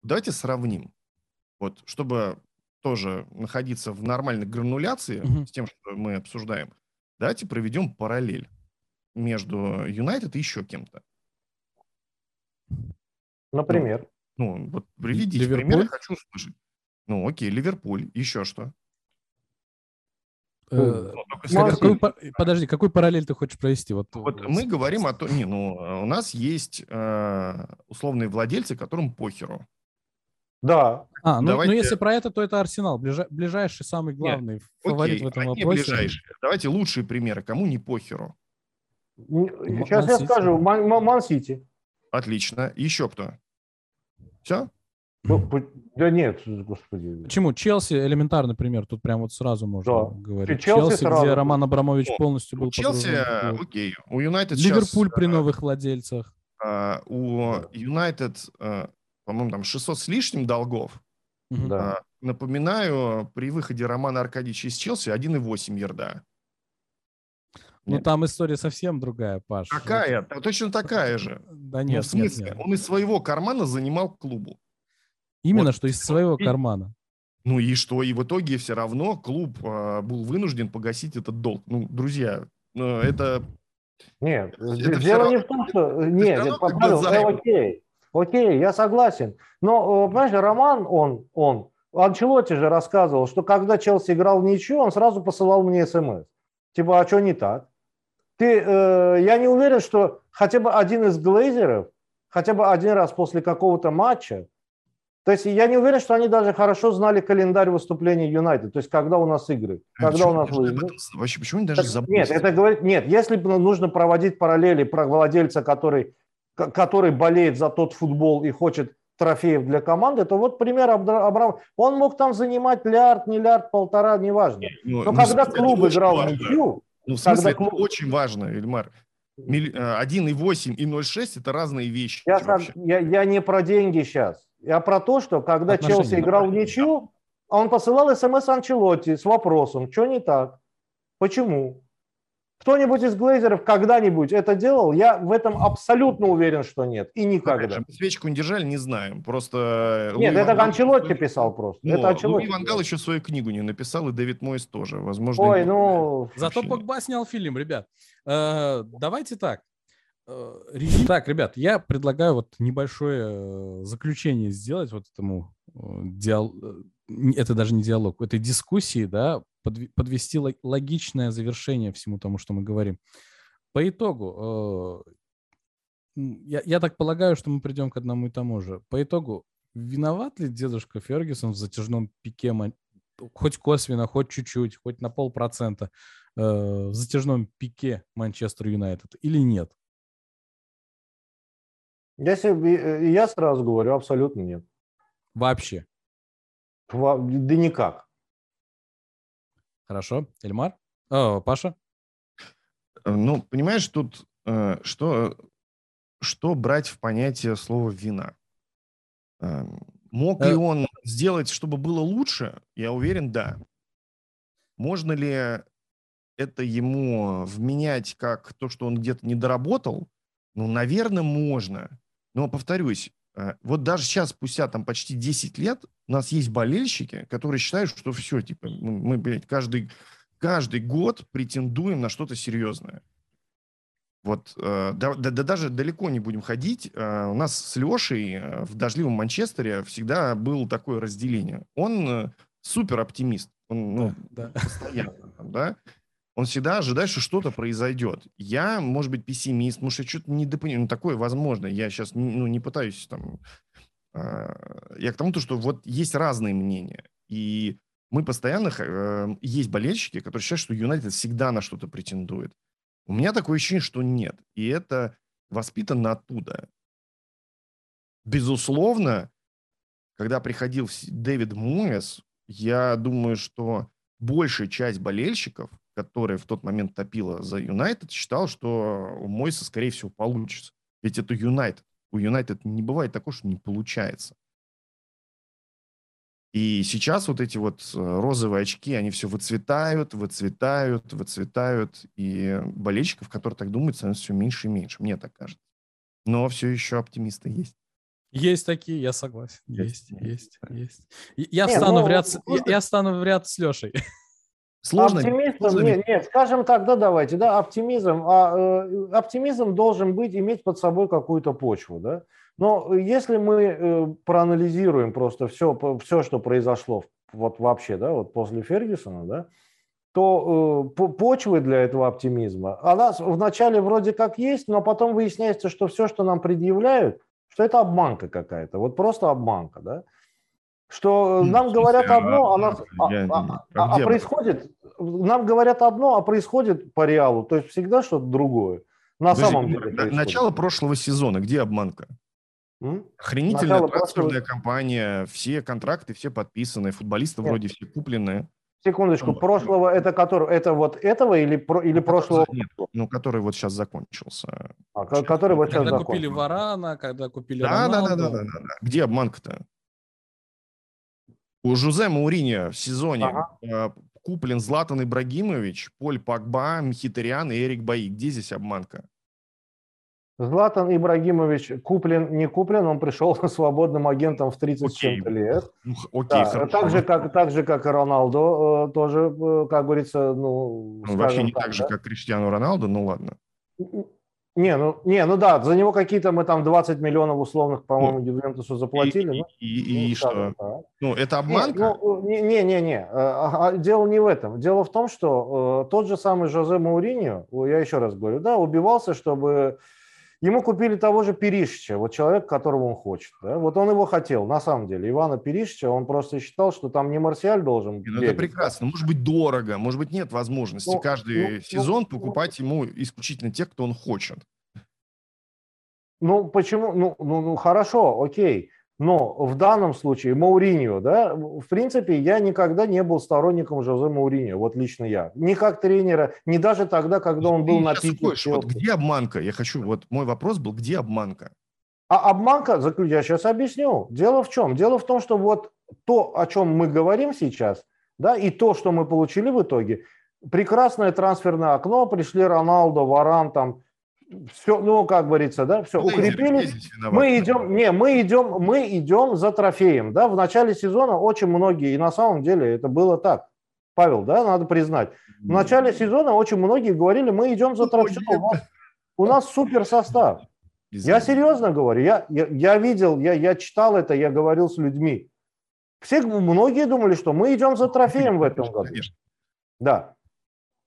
Давайте сравним. Вот, чтобы тоже находиться в нормальной грануляции угу. с тем, что мы обсуждаем, давайте проведем параллель между Юнайтед и еще кем-то. Например? Ну, ну вот приведите Ливерпуль? примеры, хочу услышать. Ну, окей, Ливерпуль. Еще что? Э, ну, какой, подожди, какой параллель ты хочешь провести? Вот, вот мы говорим о том, не, ну, у нас есть э, условные владельцы, которым похеру. Да. А, ну, Давайте... ну если про это, то это Арсенал, ближай, ближайший, самый главный Нет, фаворит окей, в этом вопросе. Ближайшие. Давайте лучшие примеры, кому не похеру. Сейчас я скажу, Ман-Сити. Отлично. Еще кто? Все? Ну, да нет, господи. Почему? Челси элементарный пример, тут прям вот сразу можно да. говорить. Челси, Челси сразу. где Роман Абрамович О, полностью был. Челси, окей. У Юнайтед Ливерпуль сейчас, при новых владельцах. Uh, у Юнайтед, uh, по-моему, там 600 с лишним долгов. Да. Uh, напоминаю, при выходе Романа Аркадьевича из Челси 1,8 ярда. Ну, там история совсем другая, Паш. Какая? Вот. Точно такая же. Да нет, ну, в смысле? Нет, нет. Он из своего кармана занимал клубу. Именно, вот. что из своего кармана. Ну и что? И в итоге все равно клуб э, был вынужден погасить этот долг. Ну, друзья, ну, это... Нет, это дело не в том, что... Нет, нет Павел, э, окей, окей, я согласен. Но, э, понимаешь, Роман, он, он, Анчелотти же рассказывал, что когда Челси играл в ничью, он сразу посылал мне смс. Типа, а что не так? Ты, э, я не уверен, что хотя бы один из глейзеров, хотя бы один раз после какого-то матча, то есть я не уверен, что они даже хорошо знали календарь выступлений Юнайтед, то есть когда у нас игры, а когда у нас выезды. Вообще, почему они даже забыли? Нет, это говорит, нет, если бы нужно проводить параллели про владельца, который, который болеет за тот футбол и хочет трофеев для команды, то вот пример Абрам. Он мог там занимать лярд, не лярд, полтора, неважно. Ну, Но ну, когда клуб играл в ничью, ну, в смысле, когда... это очень важно, Эльмар. 1,8 э, и 0,6 – это разные вещи. Я, я, я не про деньги сейчас. Я про то, что когда Отношения Челси играл в ничью, он посылал смс Анчелотти с вопросом, что не так, почему. Кто-нибудь из глейзеров когда-нибудь это делал? Я в этом абсолютно уверен, что нет. И никогда. Же, свечку не держали, не знаем. Просто... Нет, Луи это Ван Анчелотти писал просто. Но, это Анчелотти Луи Ван Гал еще свою книгу не написал, и Дэвид Мойс тоже. Возможно, Ой, ну... Зато Погба снял фильм, ребят. Э, давайте так. Э, так, ребят, я предлагаю вот небольшое э, заключение сделать вот этому диал... Это даже не диалог, этой дискуссии, да, подвести логичное завершение всему тому, что мы говорим. По итогу, э, я, я так полагаю, что мы придем к одному и тому же. По итогу, виноват ли дедушка Фергюсон в затяжном пике, хоть косвенно, хоть чуть-чуть, хоть на полпроцента, э, в затяжном пике Манчестер Юнайтед или нет? Если э, я сразу говорю, абсолютно нет. Вообще? Да никак. Хорошо. Эльмар? О, Паша? Э, ну, понимаешь, тут э, что, что брать в понятие слова «вина»? Э, мог ли он сделать, чтобы было лучше? Я уверен, да. Можно ли это ему вменять как то, что он где-то не доработал? Ну, наверное, можно. Но, повторюсь, вот даже сейчас, спустя там почти 10 лет, у нас есть болельщики, которые считают, что все, типа, мы, блядь, каждый, каждый год претендуем на что-то серьезное. Вот, э, да, да, да даже далеко не будем ходить. Э, у нас с Лешей э, в дождливом Манчестере всегда было такое разделение. Он э, супер оптимист. Он, ну, да, да. постоянно, да. Он всегда ожидает, что что-то произойдет. Я, может быть, пессимист, может, я что-то недопонимаю. Ну, такое возможно. Я сейчас ну, не пытаюсь там а, я к тому, что вот есть разные мнения. И мы постоянно... Э, есть болельщики, которые считают, что Юнайтед всегда на что-то претендует. У меня такое ощущение, что нет. И это воспитано оттуда. Безусловно, когда приходил Дэвид Муэс, я думаю, что большая часть болельщиков, которые в тот момент топила за Юнайтед, считал, что у Мойса, скорее всего, получится. Ведь это Юнайтед у Юнайтед не бывает такого, что не получается. И сейчас вот эти вот э, розовые очки, они все выцветают, выцветают, выцветают. И болельщиков, которые так думают, становится все меньше и меньше. Мне так кажется. Но все еще оптимисты есть. Есть такие, я согласен. Есть, есть, есть. есть. Я, не, встану ну, в ряд, я, я встану в ряд с Лешей. Сложно. Оптимизм, сложно нет, нет, скажем так, да, давайте, да, оптимизм. А, э, оптимизм должен быть, иметь под собой какую-то почву, да. Но если мы э, проанализируем просто все, все, что произошло вот вообще, да, вот после Фергюсона, да, то э, почвы для этого оптимизма, она вначале вроде как есть, но потом выясняется, что все, что нам предъявляют, что это обманка какая-то, вот просто обманка, да. Что ну, нам говорят одно, а, нас, а, а, а, а происходит, нам говорят одно, а происходит по реалу, то есть всегда что-то другое. На Подожди, самом деле. Происходит. Начало прошлого сезона, где обманка? М? Охренительная Начало трансферная прошлого... компания, все контракты, все подписаны, футболисты Нет. вроде все куплены. Секундочку, ну, прошлого это который, это вот этого или про, или ну, прошлого? Нет, ну который вот сейчас закончился. А, который вот сейчас когда закончился. купили Варана, когда купили да, Роналду. Да, да, да, да, да, да. Где обманка-то? У Жузе Мауриньо в сезоне ага. Э, куплен Златан Ибрагимович, Поль Пакба, Мхитариан и Эрик Баи. Где здесь обманка? Златан Ибрагимович куплен, не куплен, он пришел свободным агентом в 30 с чем-то лет. Ну, окей, да, так, же, как, так же, как и Роналдо, э, тоже, э, как говорится, ну... ну вообще не так, так же, да? как Криштиану Роналдо, ну ладно. Не, ну, не, ну да, за него какие-то мы там 20 миллионов условных, по-моему, ну, Ювентусу заплатили. И, ну, и, и, ну, и что? Так. Ну, это обманка? Ну, не, не, не, не. Э, а, а, дело не в этом. Дело в том, что э, тот же самый Жозе Мауриньо, я еще раз говорю, да, убивался, чтобы Ему купили того же Перишича, вот человек, которого он хочет. Да? Вот он его хотел, на самом деле. Ивана Перишича, он просто считал, что там не Марсиаль должен ну, Это прекрасно. Может быть, дорого, может быть, нет возможности ну, каждый ну, сезон ну, покупать ну, ему исключительно тех, кто он хочет. Ну, почему? Ну, ну, ну хорошо, окей. Но в данном случае Мауриньо, да, в принципе, я никогда не был сторонником Жозе Мауриньо, вот лично я. Ни как тренера, ни даже тогда, когда он был Ты на пике. вот где обманка? Я хочу, вот мой вопрос был, где обманка? А обманка, я сейчас объясню. Дело в чем? Дело в том, что вот то, о чем мы говорим сейчас, да, и то, что мы получили в итоге, прекрасное трансферное окно, пришли Роналдо, Варан, там, все, ну, как говорится, да, все, укрепились. Мы идем, не, мы идем, мы идем за трофеем, да, в начале сезона очень многие, и на самом деле это было так, Павел, да, надо признать. В начале сезона очень многие говорили, мы идем за трофеем, у нас, у нас супер состав. Я серьезно говорю, я, я, я видел, я, я читал это, я говорил с людьми. Все, многие думали, что мы идем за трофеем в этом году. Да.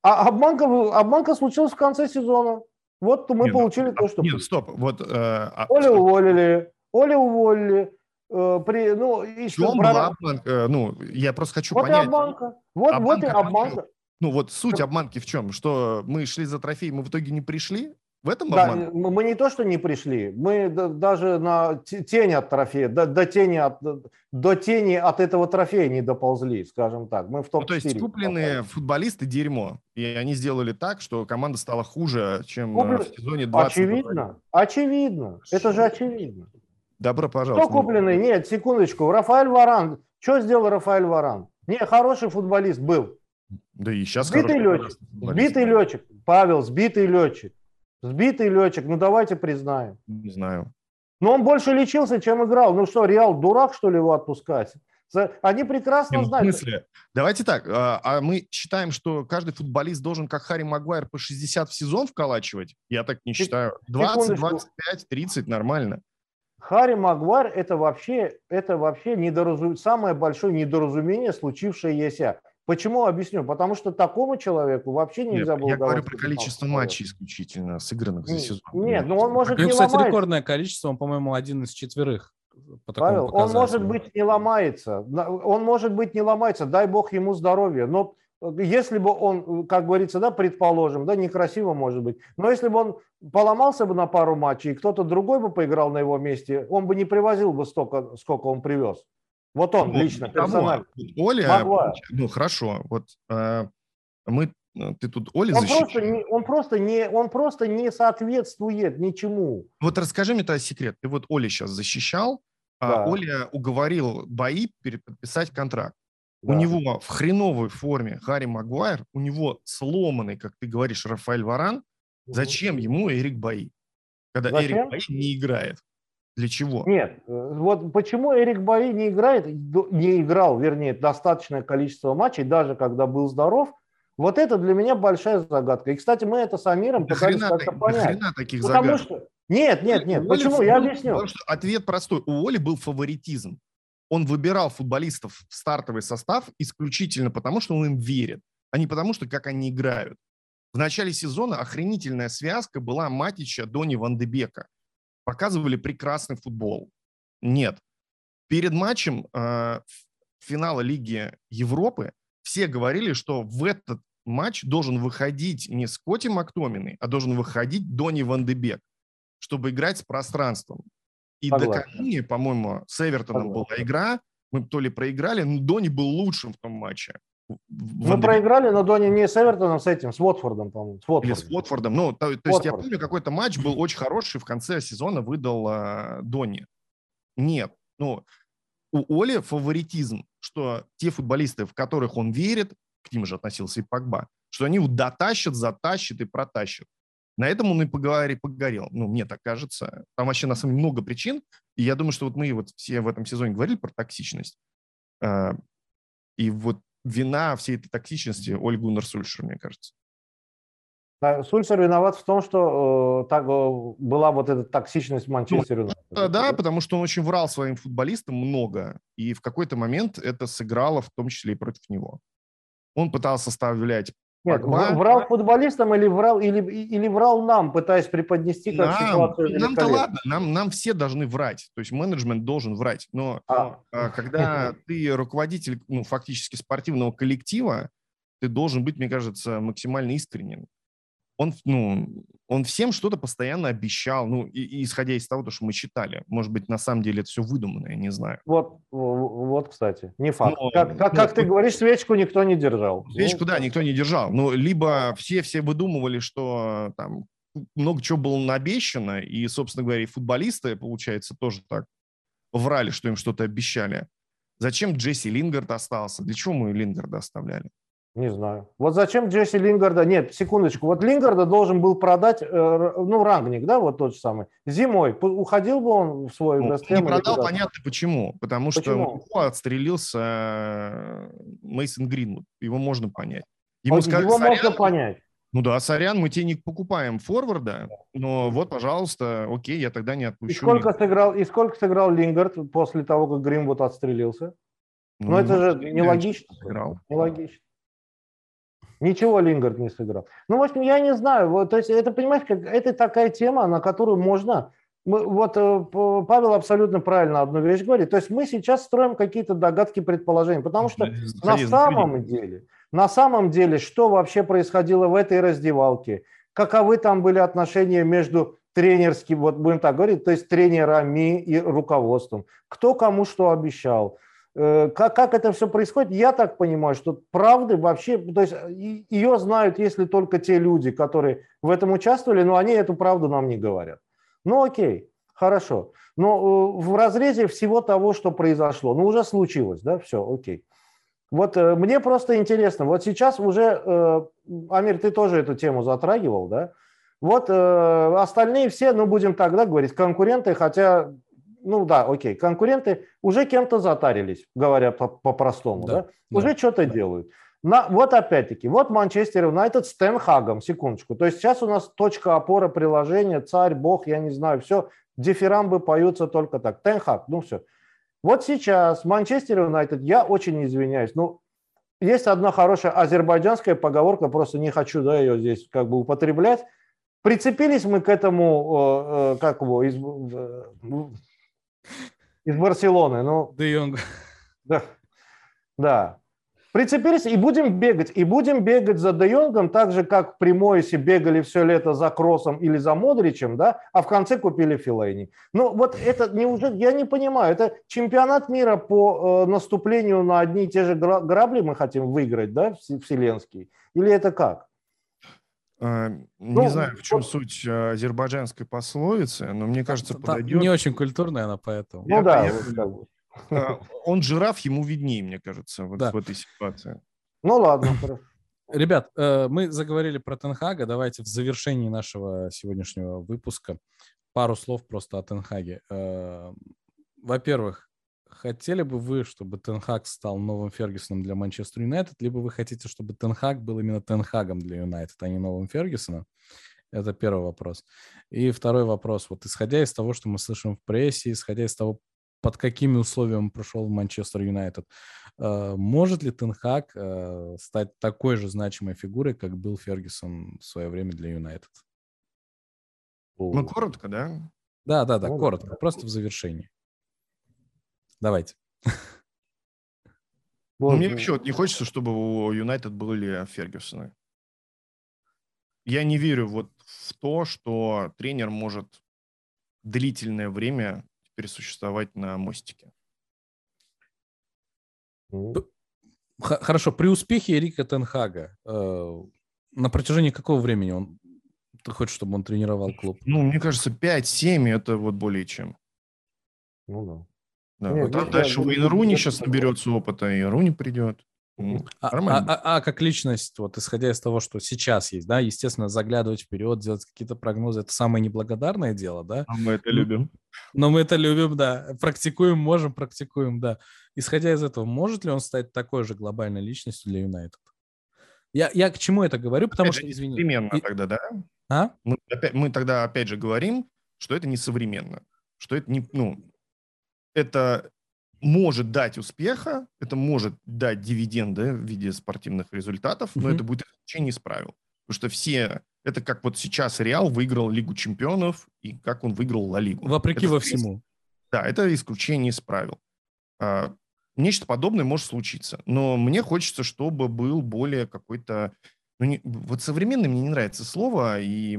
А обманка, обманка случилась в конце сезона. Вот мы нет, ну, получили то, что... Нет, стоп. Вот, э, а Оля уволили, Оля уволили. Э, при, ну, и что была обманка? Э, ну, я просто хочу вот понять. И обманка. Вот, обманка, вот и обманка. Ну вот суть обманки в чем? Что мы шли за трофей, мы в итоге не пришли? В этом да, мы не то, что не пришли, мы даже на тень от трофея, до, до, тени от, до тени от этого трофея не доползли, скажем так. Мы в топ-4. Ну, то есть купленные попали. футболисты дерьмо, и они сделали так, что команда стала хуже, чем Куплен... в сезоне 20. Очевидно, очевидно, это же очевидно. Добро пожаловать. Кто купленный? Нет, секундочку. Рафаэль Варан. Что сделал Рафаэль Варан? Не, хороший футболист был. Да и сейчас сбитый летчик. Сбитый летчик. Павел, сбитый летчик. Сбитый летчик, ну давайте признаем. Не знаю. Но он больше лечился, чем играл. Ну что, Реал дурак, что ли, его отпускать? Они прекрасно Не, ну, знают. В смысле? Давайте так. А, а мы считаем, что каждый футболист должен, как Харри Магуайр, по 60 в сезон вколачивать? Я так не считаю. 20, 25, 30 нормально. Харри Магуайр это вообще, это вообще недоразум... самое большое недоразумение, случившееся. Почему объясню? Потому что такому человеку вообще нельзя Нет, было Я говорю про количество матчей исключительно, сыгранных за сезон. Нет, ну он может У него, кстати, ломается. рекордное количество, он, по-моему, один из четверых. По Павел, он может быть не ломается. Он может быть не ломается, дай бог ему здоровья. Но если бы он, как говорится, да, предположим, да, некрасиво может быть, но если бы он поломался бы на пару матчей, и кто-то другой бы поиграл на его месте, он бы не привозил бы столько, сколько он привез. Вот он ну, лично, персонально. Оля, Могла. ну хорошо, вот э, мы э, ты тут Оли Он защищаешь. просто, не, он, просто не, он просто не соответствует ничему. Вот расскажи мне тогда секрет. Ты вот Оли сейчас защищал, Да. а Оля уговорил бои переподписать контракт. У Да. него в хреновой форме Гарри Магуайр, у него сломанный, как ты говоришь, Рафаэль Варан. Зачем ему Эрик Бои? Когда Зачем? Эрик Бои не играет. Для чего? Нет, э, вот почему Эрик Баи не играет, не играл, вернее, достаточное количество матчей, даже когда был здоров, вот это для меня большая загадка. И, кстати, мы это с Амиром До пытались как-то понять. хрена таких Потому загадок. что... Нет, нет, нет. У Оли Почему? был- Я объясню. потому что ответ простой. У Оли был фаворитизм. Он выбирал футболистов в стартовый состав исключительно потому, что он им верит, а не потому, что как они играют. В начале сезона охренительная связка была Матича, Дони, Ван де Бека. Показывали прекрасный футбол. Нет. Перед матчем э, финала Лиги Европы все говорили, что в этот матч должен выходить не Скотти Мактоминой, а должен выходить Дони Ван де Бек, чтобы играть с пространством. И Согласен. накануне, по-моему, с Эвертоном была Согласен. игра, мы то ли проиграли, но Дони был лучшим в том матче. Мы Ван де Бек проиграли, но Дони не с Эвертоном, с этим, с Уотфордом, по-моему. С или Уотфордом. с Уотфордом. Ну, то, то есть я помню, какой-то матч был очень хороший, в конце сезона выдал э, Донни. Нет. Ну, у Оли фаворитизм, что те футболисты, в которых он верит, к ним же относился и Погба, что они его дотащат, затащат и протащат. На этом он и поговори, погорел. Ну, мне так кажется. Там вообще, на самом деле, много причин. И я думаю, что вот мы вот все в этом сезоне говорили про токсичность. Э, И вот вина всей этой токсичности Оль Гуннер Сульшер, мне кажется. Сульсер виноват в том, что э, так, э, была вот эта токсичность Манчестер Юнайтед. Да, да, потому что он очень врал своим футболистам много, и в какой-то момент это сыграло в том числе и против него. Он пытался составлять Нет, Погба. врал футболистам или врал, или, или врал нам, пытаясь преподнести как нам, ситуацию нам-то ладно, нам, нам все должны врать, то есть менеджмент должен врать, но А, а, когда ты руководитель, ну, фактически спортивного коллектива, ты должен быть, мне кажется, максимально искренним. Он, ну, он всем что-то постоянно обещал, ну, и, и исходя из того, то, что мы читали. Может быть, на самом деле это все выдумано, я не знаю. вот, вот, кстати, не факт. Но- как как, ну, как ты говоришь, свечку никто не держал. Свечку, Ну, да, никто не держал. Ну, либо все, все выдумывали, что там много чего было наобещано, и, собственно говоря, и футболисты, получается, тоже так врали, что им что-то обещали. Зачем Джесси Лингард остался? Для чего мы Лингарда оставляли? Не знаю. Вот зачем Джесси Лингарда? Нет, секундочку. Вот Лингарда должен был продать, э, ну, рангник, да, вот тот же самый. Зимой. Уходил бы он в свой Ну, не продал, понятно почему. Потому что Почему? него отстрелился Мейсон Гринвуд. Его можно понять. Ему Вот сказали, Его можно «Сорян, понять. Ну да, сорян, мы тебе не покупаем форварда, но вот, пожалуйста, окей, я тогда не И отпущу. сколько сыграл, и сколько сыграл Лингард после того, как Гримвуд отстрелился? Ну, это же нелогично. Сыграл. Нелогично. Ничего Лингард не сыграл. Ну, в общем, я не знаю. Вот, то есть это, понимаешь, как, это такая тема, на которую можно... Мы, вот э, Павел абсолютно правильно одну вещь говорит. То есть мы сейчас строим какие-то догадки, предположения. Потому что на Заходи, самом заходи. деле, на самом деле, что вообще происходило в этой раздевалке? Каковы там были отношения между тренерским, вот будем так говорить, то есть тренерами и руководством? Кто кому что обещал? Э, Как, как это все происходит? Я так понимаю, что правды вообще, то есть и- ее знают, если только те люди, которые в этом участвовали, но они эту правду нам не говорят. Ну окей, хорошо. Но э, в разрезе всего того, что произошло, ну уже случилось, да, все, окей. Вот э, мне просто интересно, вот сейчас уже, э, Амир, ты тоже эту тему затрагивал, да? Вот э, остальные все, ну будем тогда говорить, конкуренты, хотя, ну да, окей, конкуренты уже кем-то затарились, говоря по- по-простому, Да, да? да. Уже что-то делают. На, вот опять-таки, вот Манчестер Юнайтед с Тенхагом, секундочку. То есть сейчас у нас точка опоры приложения, царь, бог, я не знаю, все, дифирамбы поются только так. Тенхаг, ну все. Вот сейчас Манчестер Юнайтед, я очень извиняюсь, ну, есть одна хорошая азербайджанская поговорка, просто не хочу да, ее здесь как бы употреблять. Прицепились мы к этому, э, э, как его, из, из Барселоны, ну, Де Йонг. да. Да. Прицепились и будем бегать. И будем бегать за Де Йонгом, так же, как в Примойсе бегали все лето за Кроссом или за Модричем, да, а в конце купили Филейни. Ну, вот это неужели, я не понимаю, это чемпионат мира по э, наступлению на одни и те же гра- грабли мы хотим выиграть, да, вс- вселенский? Или это как? А, Не Ну, знаю, в чем вот- суть а, азербайджанской пословицы, но мне кажется, Там подойдет. Не очень культурная она, поэтому. Ну Я да, вот бы. А, Он жираф, ему виднее, мне кажется, вот Да. в этой ситуации. Ну ладно, хорошо. Ребят, э, мы заговорили про Тенхага. Давайте в завершении нашего сегодняшнего выпуска пару слов просто о Тенхаге. Э, Во-первых, хотели бы вы, чтобы Тенхаг стал новым Фергюсоном для Манчестер Юнайтед, либо вы хотите, чтобы Тенхаг был именно Тенхагом для Юнайтед, а не новым Фергюсоном? Это первый вопрос. И второй вопрос. Вот исходя из того, что мы слышим в прессе, исходя из того, под какими условиями прошел Манчестер Юнайтед, э, может ли Тенхаг э, стать такой же значимой фигурой, как был Фергюсон в свое время для Юнайтед? Ну, коротко, да? Да, да, да, коротко, просто в завершении. Давайте. Ну, Мне вообще вот не хочется, чтобы у Юнайтед были Фергюсоны. Я не верю вот в то, что тренер может длительное время теперь существовать на мостике. Х- хорошо, при успехе Эрика Тенхага э, на протяжении какого времени он ты хочешь, чтобы он тренировал клуб? Ну, мне кажется, 5-7 это вот более чем. Ну да. Да. Нет, Вот там я- дальше я- Уэйн я- Руни сейчас наберется опыта, и Руни придет. А, Нормально. а- а- а как личность, вот исходя из того, что сейчас есть, да, естественно, заглядывать вперед, делать какие-то прогнозы, это самое неблагодарное дело, да, А мы это Ну, любим. но мы это любим, да, практикуем, можем, практикуем, да. Исходя из этого, может ли он стать такой же глобальной личностью для Юнайтед? Я, я к чему это говорю, потому Опять что, же, извини, несовременно и- тогда, да? а? Мы, опять, мы тогда опять же говорим, что это несовременно. Что это не, ну, это может дать успеха, это может дать дивиденды в виде спортивных результатов, но Мгм. это будет исключение из правил. Потому что все, это как вот сейчас Реал выиграл Лигу чемпионов и как он выиграл Ла Лигу. Вопреки Это, во всему. Да, это исключение из правил. А, Нечто подобное может случиться. Но мне хочется, чтобы был более какой-то... Ну, не- вот современный мне не нравится слово, и...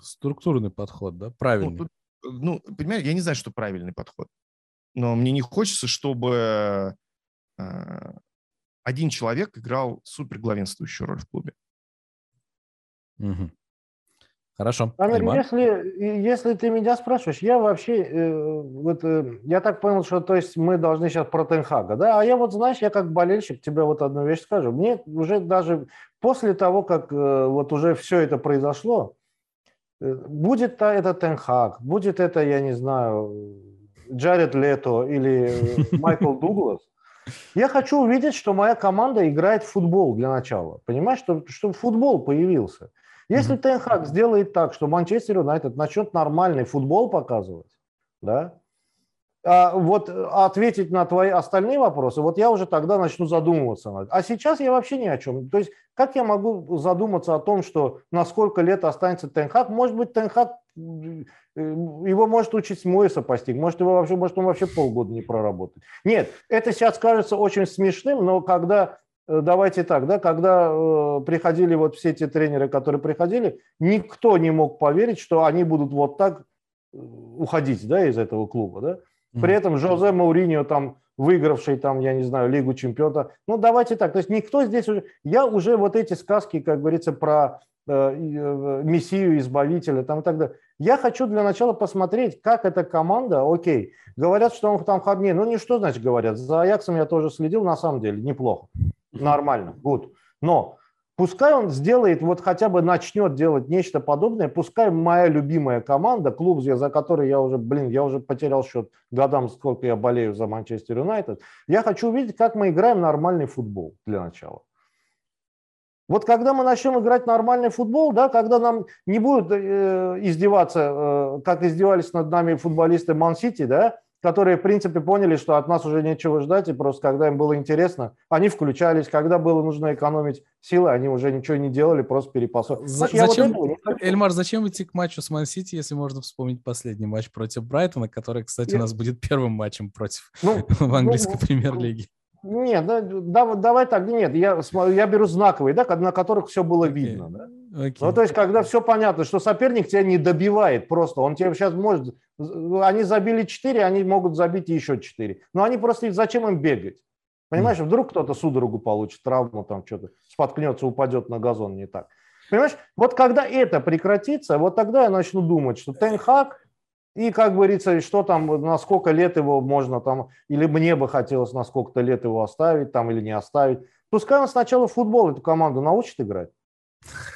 Структурный подход, да, Ну, правильный. тут, ну, понимаешь, я не знаю, что правильный подход. Но мне не хочется, чтобы а, один человек играл супер главенствующую роль в клубе. Мгм. Хорошо. Амир, Альмар? если, если ты меня спрашиваешь, я вообще, э, вот, э, я так понял, что то есть мы должны сейчас про Тенхага, да, а я вот, знаешь, я как болельщик тебе вот одну вещь скажу. Мне уже даже после того, как э, вот уже все это произошло, э, будет это Тенхаг, будет это, я не знаю, Джаред Лето или э, Майкл Дуглас, я хочу увидеть, что моя команда играет в футбол для начала. Понимаешь, что, что футбол появился. Если Мгм. Тенхак сделает так, что Манчестер Юнайтед начнет нормальный футбол показывать, да, а вот э, ответить на твои остальные вопросы, вот я уже тогда начну задумываться. А сейчас я вообще ни о чем. То есть как я могу задуматься о том, что на сколько лет останется Тенхак? Может быть, Тенхак, э, его может учить Мойса постиг, может, его вообще, может, он вообще полгода не проработает. Нет, это сейчас кажется очень смешным, но когда э, давайте так, да, когда э, приходили вот все эти тренеры, которые приходили, никто не мог поверить, что они будут вот так уходить, да, из этого клуба, да. При этом Жозе Мауриньо там выигравший там, я не знаю, Лигу чемпионов. Ну, давайте так. То есть никто здесь уже... Я уже вот эти сказки, как говорится, про э, э, Мессию, Избавителя там и так далее. Я хочу для начала посмотреть, как эта команда, окей, говорят, что он там ходнее. Ну, не что значит говорят. За Аяксом я тоже следил, на самом деле, неплохо. Нормально, good. Но пускай он сделает, вот хотя бы начнет делать нечто подобное, пускай моя любимая команда, клуб, за который я уже, блин, я уже потерял счет годам, сколько я болею за Манчестер Юнайтед, я хочу увидеть, как мы играем нормальный футбол для начала. Вот когда мы начнем играть нормальный футбол, да, когда нам не будут э, издеваться, э, как издевались над нами футболисты Ман-Сити, да, которые, в принципе, поняли, что от нас уже нечего ждать, и просто когда им было интересно, они включались, когда было нужно экономить силы, они уже ничего не делали, просто перепасовали. За- Знаешь, я вот зачем, этого. Эльмар, зачем идти к матчу с Ман-Сити, если можно вспомнить последний матч против Брайтона, который, кстати, у нас будет первым матчем против Ну, в английской ну, премьер-лиге? Нет, да, да- давай так, нет, я, я беру знаковые, да, на которых все было видно. Да? Окей. Ну, то есть, когда все понятно, что соперник тебя не добивает просто, он тебе сейчас может... Они забили 4, они могут забить еще 4. Но они просто... Зачем им бегать? Понимаешь, вдруг кто-то судорогу получит, травму там что-то, споткнется, упадет на газон не так. Понимаешь, вот когда это прекратится, вот тогда я начну думать, что Тенхак и, как говорится, что там, на сколько лет его можно там, или мне бы хотелось на сколько-то лет его оставить там или не оставить. Пускай он сначала в футбол эту команду научит играть.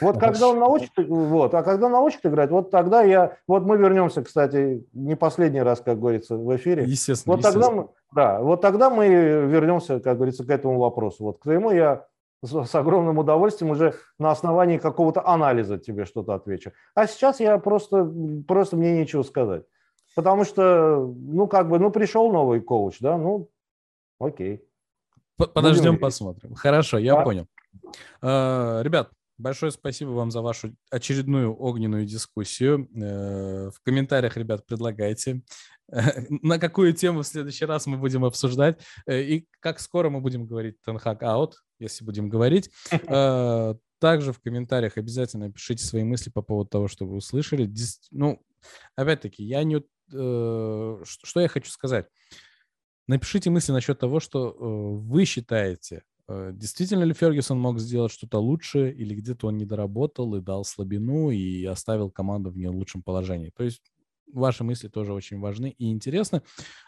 Вот когда он научит, вот, а когда научит играть, вот тогда я, вот мы вернемся, кстати, не последний раз, как говорится, в эфире. Естественно. Вот тогда мы, да, вот тогда мы вернемся, как говорится, к этому вопросу. Вот к твоему я с, огромным удовольствием уже на основании какого-то анализа тебе что-то отвечу. А сейчас я просто, просто мне нечего сказать. Потому что, ну, как бы, ну, пришел новый коуч, да, ну, окей. Подождем, Будем посмотрим. Хорошо, я да. понял. Ребят, Большое спасибо вам за вашу очередную огненную дискуссию. Э, в комментариях, ребят, предлагайте, на какую тему в следующий раз мы будем обсуждать э, и как скоро мы будем говорить Тенхак аут, если будем говорить. Э, также в комментариях обязательно пишите свои мысли по поводу того, что вы услышали. Ну, опять-таки, я не... Что я хочу сказать? Напишите мысли насчет того, что вы считаете действительно ли Фергюсон мог сделать что-то лучше, или где-то он не доработал и дал слабину и оставил команду в не лучшем положении. То есть ваши мысли тоже очень важны и интересны.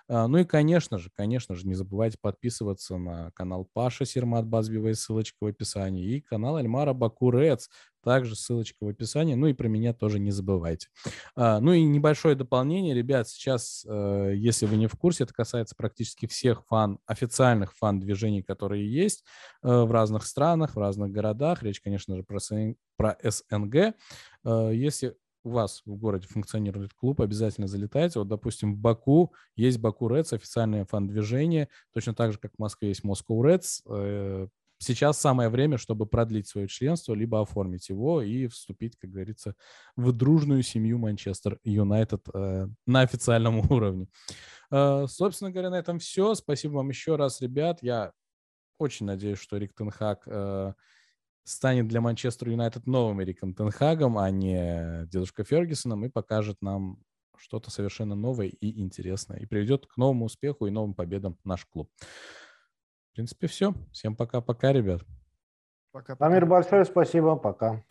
А, ну и, конечно же, конечно же, не забывайте подписываться на канал Паша Сермат Базбивая, ссылочка в описании, и канал Альмара Бакурец, также ссылочка в описании. Ну и про меня тоже не забывайте. А, ну и небольшое дополнение, ребят, сейчас, э, если вы не в курсе, это касается практически всех фан, официальных фан-движений, которые есть э, в разных странах, в разных городах. Речь, конечно же, про, СНГ. Э, если у вас в городе функционирует клуб, обязательно залетайте. Вот, допустим, в Баку есть Баку Рeds, официальное фан-движение, точно так же, как в Москве есть Moscow Reds. Э, сейчас самое время, чтобы продлить свое членство, либо оформить его и вступить, как говорится, в дружную семью Манчестер Юнайтед э, на официальном уровне. Э, собственно говоря, на этом все. Спасибо вам еще раз, ребят. Я очень надеюсь, что Рик Тенхак станет для Манчестер Юнайтед новым Эриком Тенхагом, а не дедушка Фергюсоном, и покажет нам что-то совершенно новое и интересное, и приведет к новому успеху и новым победам наш клуб. В принципе, все. Всем пока-пока, ребят. Пока, пока. Амир, большое спасибо. Пока.